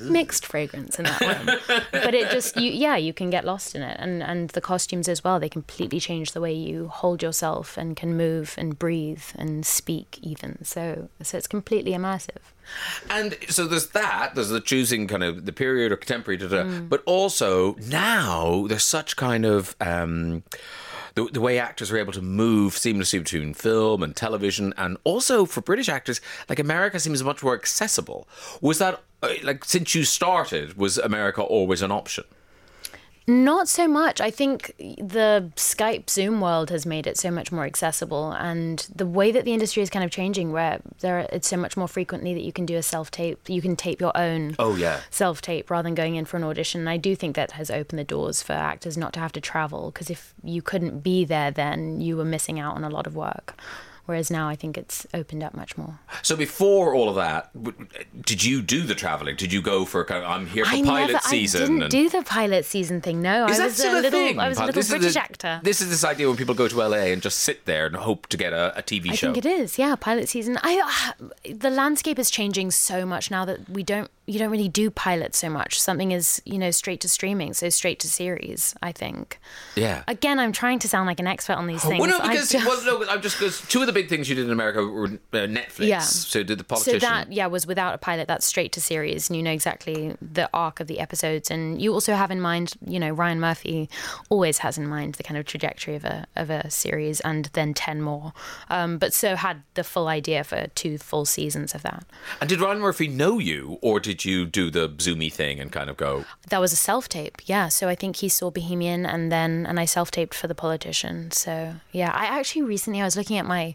E: mixed fragrance in that room. but it just, you, yeah, you can get lost in it. And, and the costumes as well, they completely change the way you hold yourself and can move and breathe and speak, even. So, so it's completely immersive.
A: And so there's that, there's the choosing kind of the period or contemporary, da, da,
E: Mm.
A: but also now there's such kind of. Um, the, the way actors are able to move seamlessly between film and television, and also for British actors, like America seems much more accessible. Was that, uh, like, since you started, was America always an option?
E: Not so much. I think the Skype Zoom world has made it so much more accessible, and the way that the industry is kind of changing, where there are, it's so much more frequently that you can do a self tape, you can tape your own
A: Oh, yeah.
E: self tape rather than going in for an audition. And I do think that has opened the doors for actors not to have to travel, because if you couldn't be there, then you were missing out on a lot of work. Whereas now I think it's opened up much more.
A: So before all of that, did you do the traveling? Did you go for kind of, I'm here for
E: I
A: pilot
E: never,
A: season?
E: I didn't
A: and-
E: do the pilot season thing. No,
A: Is
E: I
A: that
E: was
A: still
E: a little.
A: thing?
E: I was a little
A: This is
E: British
A: the-
E: actor.
A: This is this idea when people go to LA and just sit there and hope to get a, a TV
E: I
A: show.
E: I think it is. Yeah, pilot season. I uh, the landscape is changing so much now that we don't you don't really do pilots so much. Something is you know straight to streaming, so straight to series. I think.
A: Yeah.
E: Again, I'm trying to sound like an expert on these things.
A: Well, no, because
E: just-
A: well, no, I'm just because two of the big things you did in America were uh, Netflix.
E: Yeah.
A: So did the politician.
E: So that yeah was without a pilot. That's straight to series, and you know exactly the arc of the episodes. And you also have in mind, you know, Ryan Murphy always has in mind the kind of trajectory of a of a series, and then ten more. Um, but so had the full idea for two full seasons of that.
A: and did Ryan Murphy know you, or did you do the zoomy thing and kind of go?
E: That was a self tape, yeah. So I think he saw Bohemian, and then and I self taped for the politician. So yeah, I actually recently I was looking at my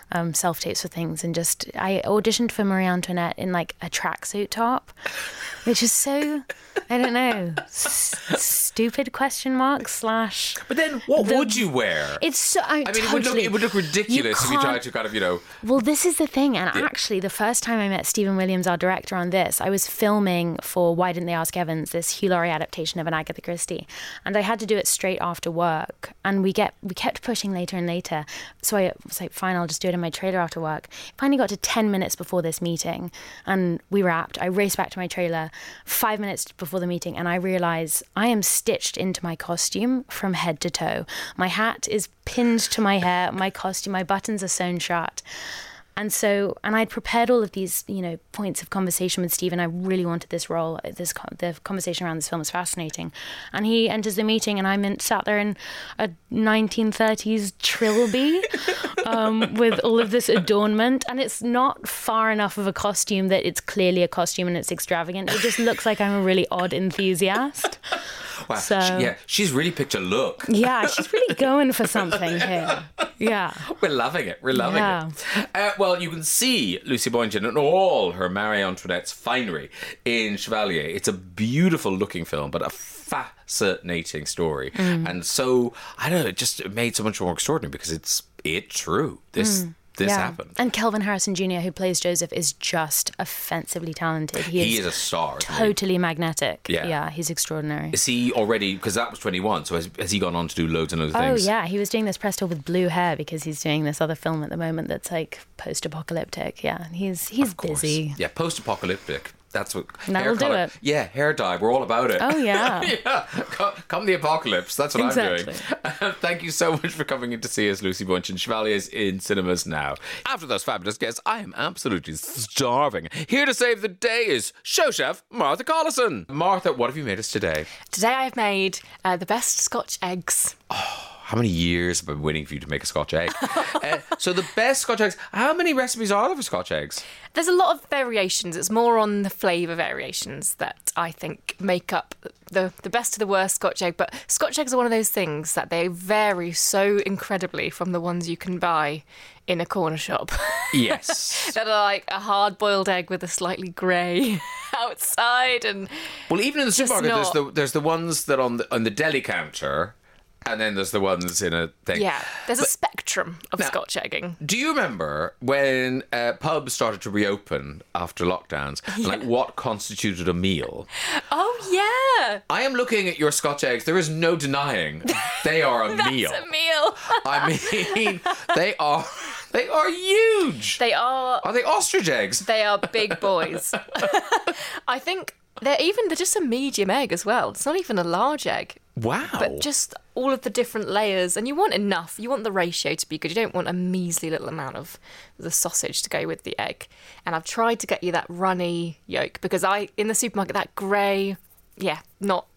E: um, self tapes for things, and just I auditioned for Marie Antoinette in like a tracksuit top, which is so I don't know s- stupid question mark slash.
A: But then, what
E: The-
A: would you wear?
E: It's so I,
A: I mean, it would look it would look ridiculous if you tried to kind of you know.
E: well, this is the thing. And actually, the first time I met Stephen Williams, our director, on this, I was filming for Why Didn't They Ask Evans, this Hugh Laurie adaptation of an Agatha Christie. And I had to do it straight after work. And we get we kept pushing later and later. So I was like, fine, I'll just do it in my trailer after work. Finally got to 10 minutes before this meeting. And we wrapped. I raced back to my trailer five minutes before the meeting. And I realize I am stitched into my costume from head to toe. My hat is pinned to my hair. My costume, my buttons are sewn shut. And so, and I'd prepared all of these, you know, points of conversation with Stephen. I really wanted this role. This the conversation around this film is fascinating. And he enters the meeting, and I'm in, sat there in a 1930s trilby um, with all of this adornment, and it's not far enough of a costume that it's clearly a costume and it's extravagant. It just looks like I'm a really odd enthusiast.
A: Wow.
E: So-
A: yeah, she's really picked a look.
E: Yeah, she's really going for something here. Yeah.
A: We're loving it. We're loving
E: Yeah.
A: it. Uh, well, you can see Lucy Boynton in all her Marie Antoinette's finery in Chevalier. It's a beautiful looking film, but a fascinating story.
E: Mm.
A: And so, I don't know, it just made so much more extraordinary because it's it true. This this
E: yeah.
A: happened.
E: And Kelvin Harrison Jr., who plays Joseph, is just offensively talented. He is,
A: he is a star.
E: totally magnetic.
A: Yeah.
E: Yeah, he's extraordinary.
A: Is he already, because that was 21, so has, has he gone on to do loads and loads of
E: Oh
A: things?
E: Oh, yeah, he was doing this press tour with blue hair because he's doing this other film at the moment that's like post-apocalyptic. Yeah, he's he's busy.
A: Yeah, post apocalyptic. That's what.
E: That'll
A: hair
E: do
A: colour-
E: it.
A: Yeah, hair dye. We're all about it.
E: Oh yeah.
A: yeah, come, come the apocalypse. That's what I'm
E: Exactly.
A: doing. Thank you so much for coming in to see us, Lucy Boynton and Chevalier's in cinemas now. After those fabulous guests, I am absolutely starving. Here to save the day is show chef Martha Collison. Martha, what have you made us today?
G: Today I've made uh, the best Scotch eggs.
A: How many years have I been waiting for you to make a Scotch egg? uh, so the best Scotch eggs. How many recipes are there for Scotch eggs?
G: There's a lot of variations. It's more on the flavour variations that I think make up the, the best of the worst Scotch egg. But Scotch eggs are one of those things that they vary so incredibly from the ones you can buy in a corner shop.
A: Yes.
G: that are like a hard boiled egg with a slightly grey outside and
A: Well, even in the supermarket, there's the there's the ones that on the on the deli counter, and then there's the ones in a thing.
G: yeah, there's a spectrum of
A: Now-
G: Scotch egging.
A: Do you remember when uh, pubs started to reopen after lockdowns? and, Like what constituted a meal?
G: Oh yeah,
A: I am looking at your Scotch eggs. There is no denying they are a meal.
G: a meal.
A: I mean, they are they are huge.
G: they are
A: Are they ostrich eggs?
G: They are big boys. I think they're even they're just a medium egg as well. It's not even a large egg,
A: Wow.
G: but just all of the different layers. And you want enough. You want the ratio to be good. You don't want a measly little amount of the sausage to go with the egg. And I've tried to get you that runny yolk because I in the supermarket that grey, yeah, not.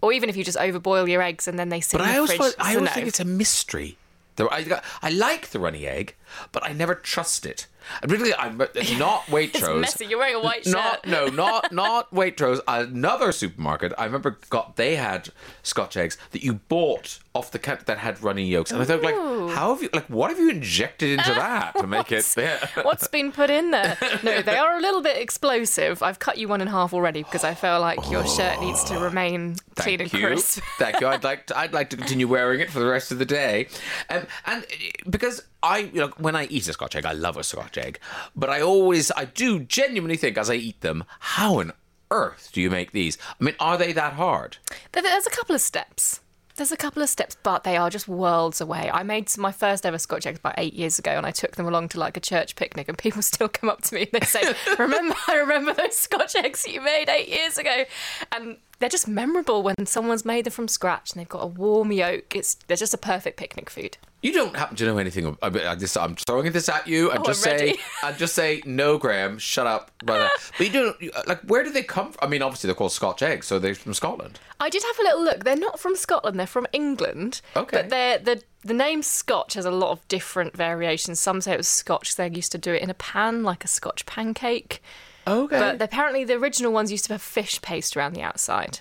G: Or even if you just overboil your eggs and then they sit
A: But
G: in
A: I
G: the
A: always,
G: fridge,
A: find, I always
G: no.
A: think it's a mystery. I, I like the runny egg, but I never trust it. And really, I'm not Waitrose.
G: It's messy. You're wearing a white shirt.
A: Not no, not not Waitrose. Another supermarket. I remember got they had Scotch eggs that you bought off the counter that had runny yolks, and I thought like, how have you like what have you injected into that to make it? Yeah.
G: What's been put in there? No, they are a little bit explosive. I've cut you one in half already because I feel like your shirt needs to remain clean and
A: Thank you.
G: crisp.
A: Thank you. I'd like to, I'd like to continue wearing it for the rest of the day, um, and uh, because I you know when I eat a Scotch egg, I love a Scotch egg, but I always I do genuinely think as I eat them, how on earth do you make these? I mean, are they that hard?
G: There's a couple of steps. There's a couple of steps, but they are just worlds away. I made my first ever Scotch eggs about eight years ago, and I took them along to like a church picnic, and people still come up to me and they say, "Remember, I remember those Scotch eggs you made eight years ago," and they're just memorable when someone's made them from scratch and they've got a warm yolk. It's they're just a perfect picnic food.
A: You don't happen to know anything. I I just, I'm throwing this at you, and
G: Oh,
A: just
G: I'm
A: say, and just say, no, Graham, shut up, brother. but you don't you- uh, like. Where do they come from? I mean, obviously they're called Scotch eggs, so they're from Scotland.
G: I did have a little look. They're not from Scotland. They're from England.
A: Okay.
G: But they're, the the name Scotch has a lot of different variations. Some say it was Scotch. They used to do it in a pan, like a Scotch pancake.
A: Okay.
G: But apparently, the original ones used to have fish paste around the outside.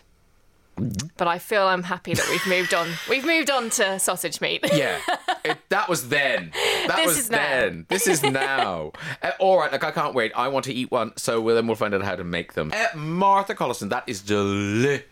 G: But I feel I'm happy that we've moved on. We've moved on to sausage meat.
A: Yeah, it, that was then. That
G: This
A: was
G: is now.
A: then. This is now. Uh, all right, like I can't wait. I want to eat one, so well, then we'll find out how to make them. Uh, Martha Collison, that is delicious.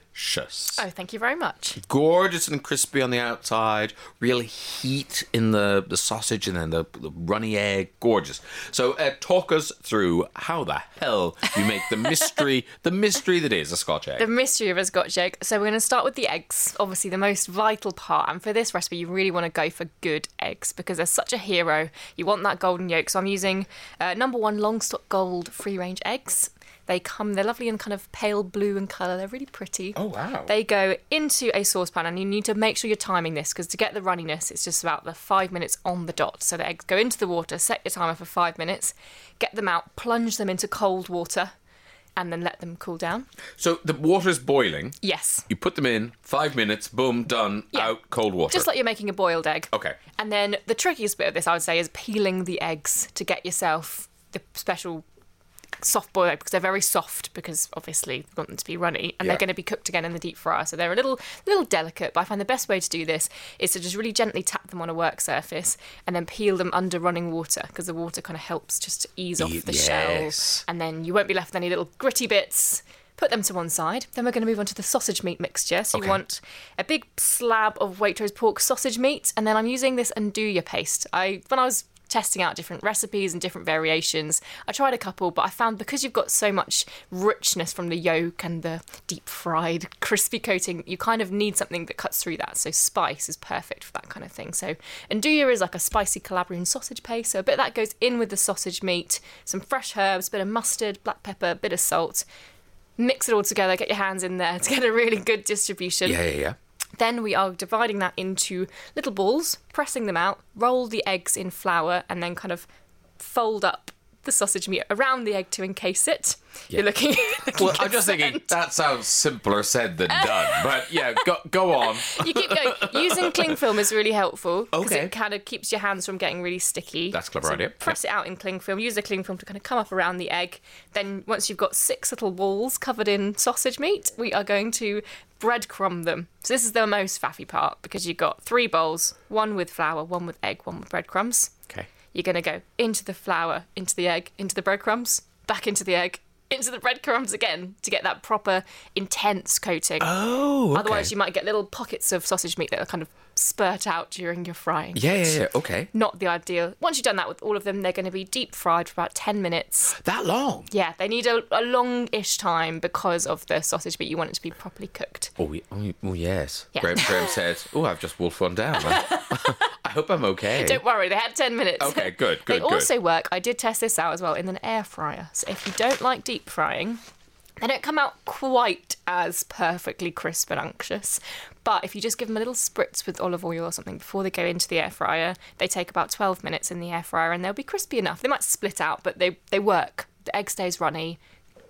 G: Oh, thank you very much.
A: Gorgeous and crispy on the outside, real heat in the, the sausage, and then the, the runny egg. Gorgeous. So, uh, talk us through how the hell you make the mystery, the mystery that is a Scotch egg.
G: The mystery of a Scotch egg. So we're going to start with the eggs, obviously the most vital part. And for this recipe, you really want to go for good eggs because they're such a hero. You want that golden yolk. So I'm using uh, number one Longstock Gold free range eggs. They come, they're lovely and kind of pale blue in colour. They're really pretty.
A: oh wow.
G: They go into a saucepan, and you need to make sure you're timing this because to get the runniness, it's just about the five minutes on the dot. So the eggs go into the water, set your timer for five minutes, get them out, plunge them into cold water, and then let them cool down.
A: So the water's boiling.
G: Yes.
A: You put them in, five minutes, boom, done,
G: Yeah.
A: out, cold water.
G: Just like you're making a boiled egg.
A: Okay.
G: And then the trickiest bit of this, I would say, is peeling the eggs to get yourself the special soft boiled egg because they're very soft because obviously you want them to be runny and
A: Yeah.
G: they're going to be cooked again in the deep fryer so they're a little little delicate but i find the best way to do this is to just really gently tap them on a work surface and then peel them under running water because the water kind of helps just to ease off the
A: yes.
G: shell and then you won't be left with any little gritty bits Put them to one side. Then we're going to move on to the sausage meat mixture. So
A: Okay.
G: you want a big slab of Waitrose pork sausage meat, and then I'm using this 'nduja paste. I when I was testing out different recipes and different variations, I tried a couple, but I found because you've got so much richness from the yolk and the deep fried crispy coating, you kind of need something that cuts through that. So spice is perfect for that kind of thing. So 'nduja is like a spicy Calabrian sausage paste. So a bit of that goes in with the sausage meat, some fresh herbs, a bit of mustard, black pepper, a bit of salt. Mix it all together, get your hands in there to get a really good distribution.
A: yeah, yeah, yeah.
G: Then we are dividing that into little balls, pressing them out, roll the eggs in flour, and then kind of fold up the sausage meat around the egg to encase it. You're looking. looking
A: Well, I'm just thinking that sounds simpler said than done. But yeah, go, go on.
G: You keep going. Using cling film is really helpful because
A: Okay.
G: it kind of keeps your hands from getting really sticky.
A: That's a clever
G: So
A: idea.
G: Press it out in cling film. Use the cling film to kind of come up around the egg. Then once you've got six little balls covered in sausage meat, we are going to breadcrumb them. So this is the most faffy part because you've got three bowls: one with flour, one with egg, one with breadcrumbs.
A: Okay.
G: You're going to go into the flour, into the egg, into the breadcrumbs, back into the egg, into the breadcrumbs again to get that proper intense coating.
A: Oh, okay.
G: Otherwise, you might get little pockets of sausage meat that are kind of spurt out during your frying.
A: Yeah, yeah, yeah. Okay.
G: Not the ideal. Once you've done that with all of them, they're going to be deep fried for about 10 minutes.
A: That long?
G: Yeah, they need a, a long ish time because of the sausage meat. You want it to be properly cooked.
A: Oh, oh, oh yes.
G: Yeah.
A: Graham, Graham said, "Oh, I've just wolfed one down. I hope I'm okay."
G: Don't worry, they had 10 minutes.
A: Okay, good,
G: they
A: good, good.
G: also work, I did test this out as well, in an air fryer. So if you don't like deep frying, they don't come out quite as perfectly crisp and unctuous. But if you just give them a little spritz with olive oil or something before they go into the air fryer, they take about 12 minutes in the air fryer and they'll be crispy enough. They might split out, but they, they work. The egg stays runny,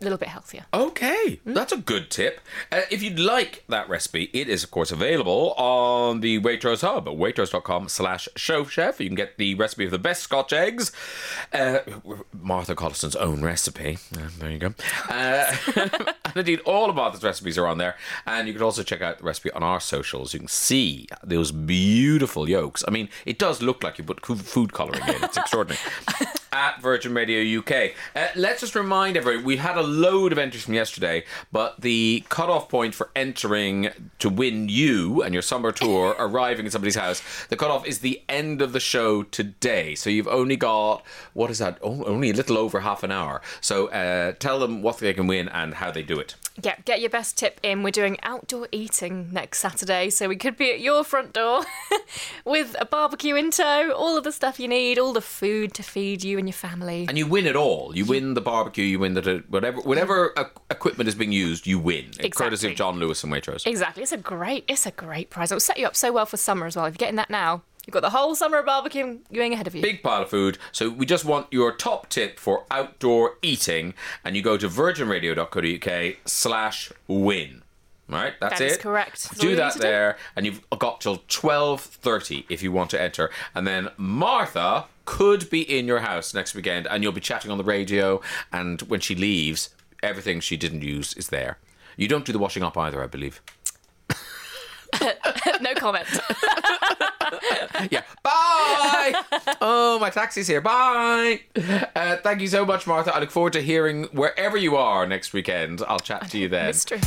G: little bit healthier.
A: Okay, that's a good tip. Uh, if you'd like that recipe, it is of course available on the Waitrose Hub at waitrose.com slash show chef. You can get the recipe of the best Scotch eggs. Uh, Martha Collison's own recipe. Uh, there you go. Uh, and indeed, all of Martha's recipes are on there. And you can also check out the recipe on our socials. You can see those beautiful yolks. I mean, it does look like you put food colouring in. It's extraordinary. At Virgin Radio UK. Uh, let's just remind everyone we had a load of entries from yesterday, but the cutoff point for entering to win you and your summer tour arriving at somebody's house, the cutoff is the end of the show today. So you've only got, what is that? Oh, only a little over half an hour. So uh, tell them what they can win and how they do it.
G: Yeah, get your best tip in. We're doing outdoor eating next Saturday, so we could be at your front door with a barbecue in tow, all of the stuff you need, all the food to feed you and your family.
A: And you win it all. You win the barbecue. You win the whatever whatever equipment is being used. You win. Courtesy
G: Exactly.
A: of John Lewis and Waitrose.
G: Exactly, it's a great, it's a great prize. It'll set you up so well for summer as well. If you're getting that now, you've got the whole summer of barbecuing ahead of you.
A: big pile of food. So we just want your top tip for outdoor eating, and you go to virginradio.co.uk slash win. Right, that's
G: That
A: it.
G: is correct. That's
A: Do that
G: to do.
A: there, and you've got till twelve thirty if you want to enter. And then Martha could be in your house next weekend, and you'll be chatting on the radio. And when she leaves, everything she didn't use is there. You don't do the washing up either, I believe.
G: no comment.
A: yeah. Bye. oh, my taxi's here. Bye. Uh, thank you so much, Martha. I look forward to hearing wherever you are next weekend. I'll chat to you then.
G: Mystery.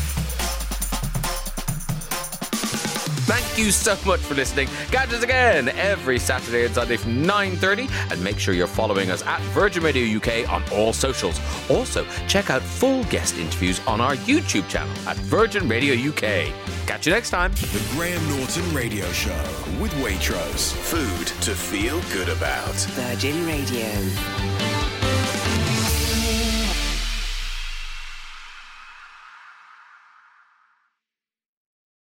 A: Thank you so much for listening. Catch us again every Saturday and Sunday from 9.30 and make sure you're following us at Virgin Radio UK on all socials. Also, check out full guest interviews on our YouTube channel at Virgin Radio UK. Catch you next time.
C: The Graham Norton Radio Show with Waitrose. Food to feel good about.
H: Virgin Radio.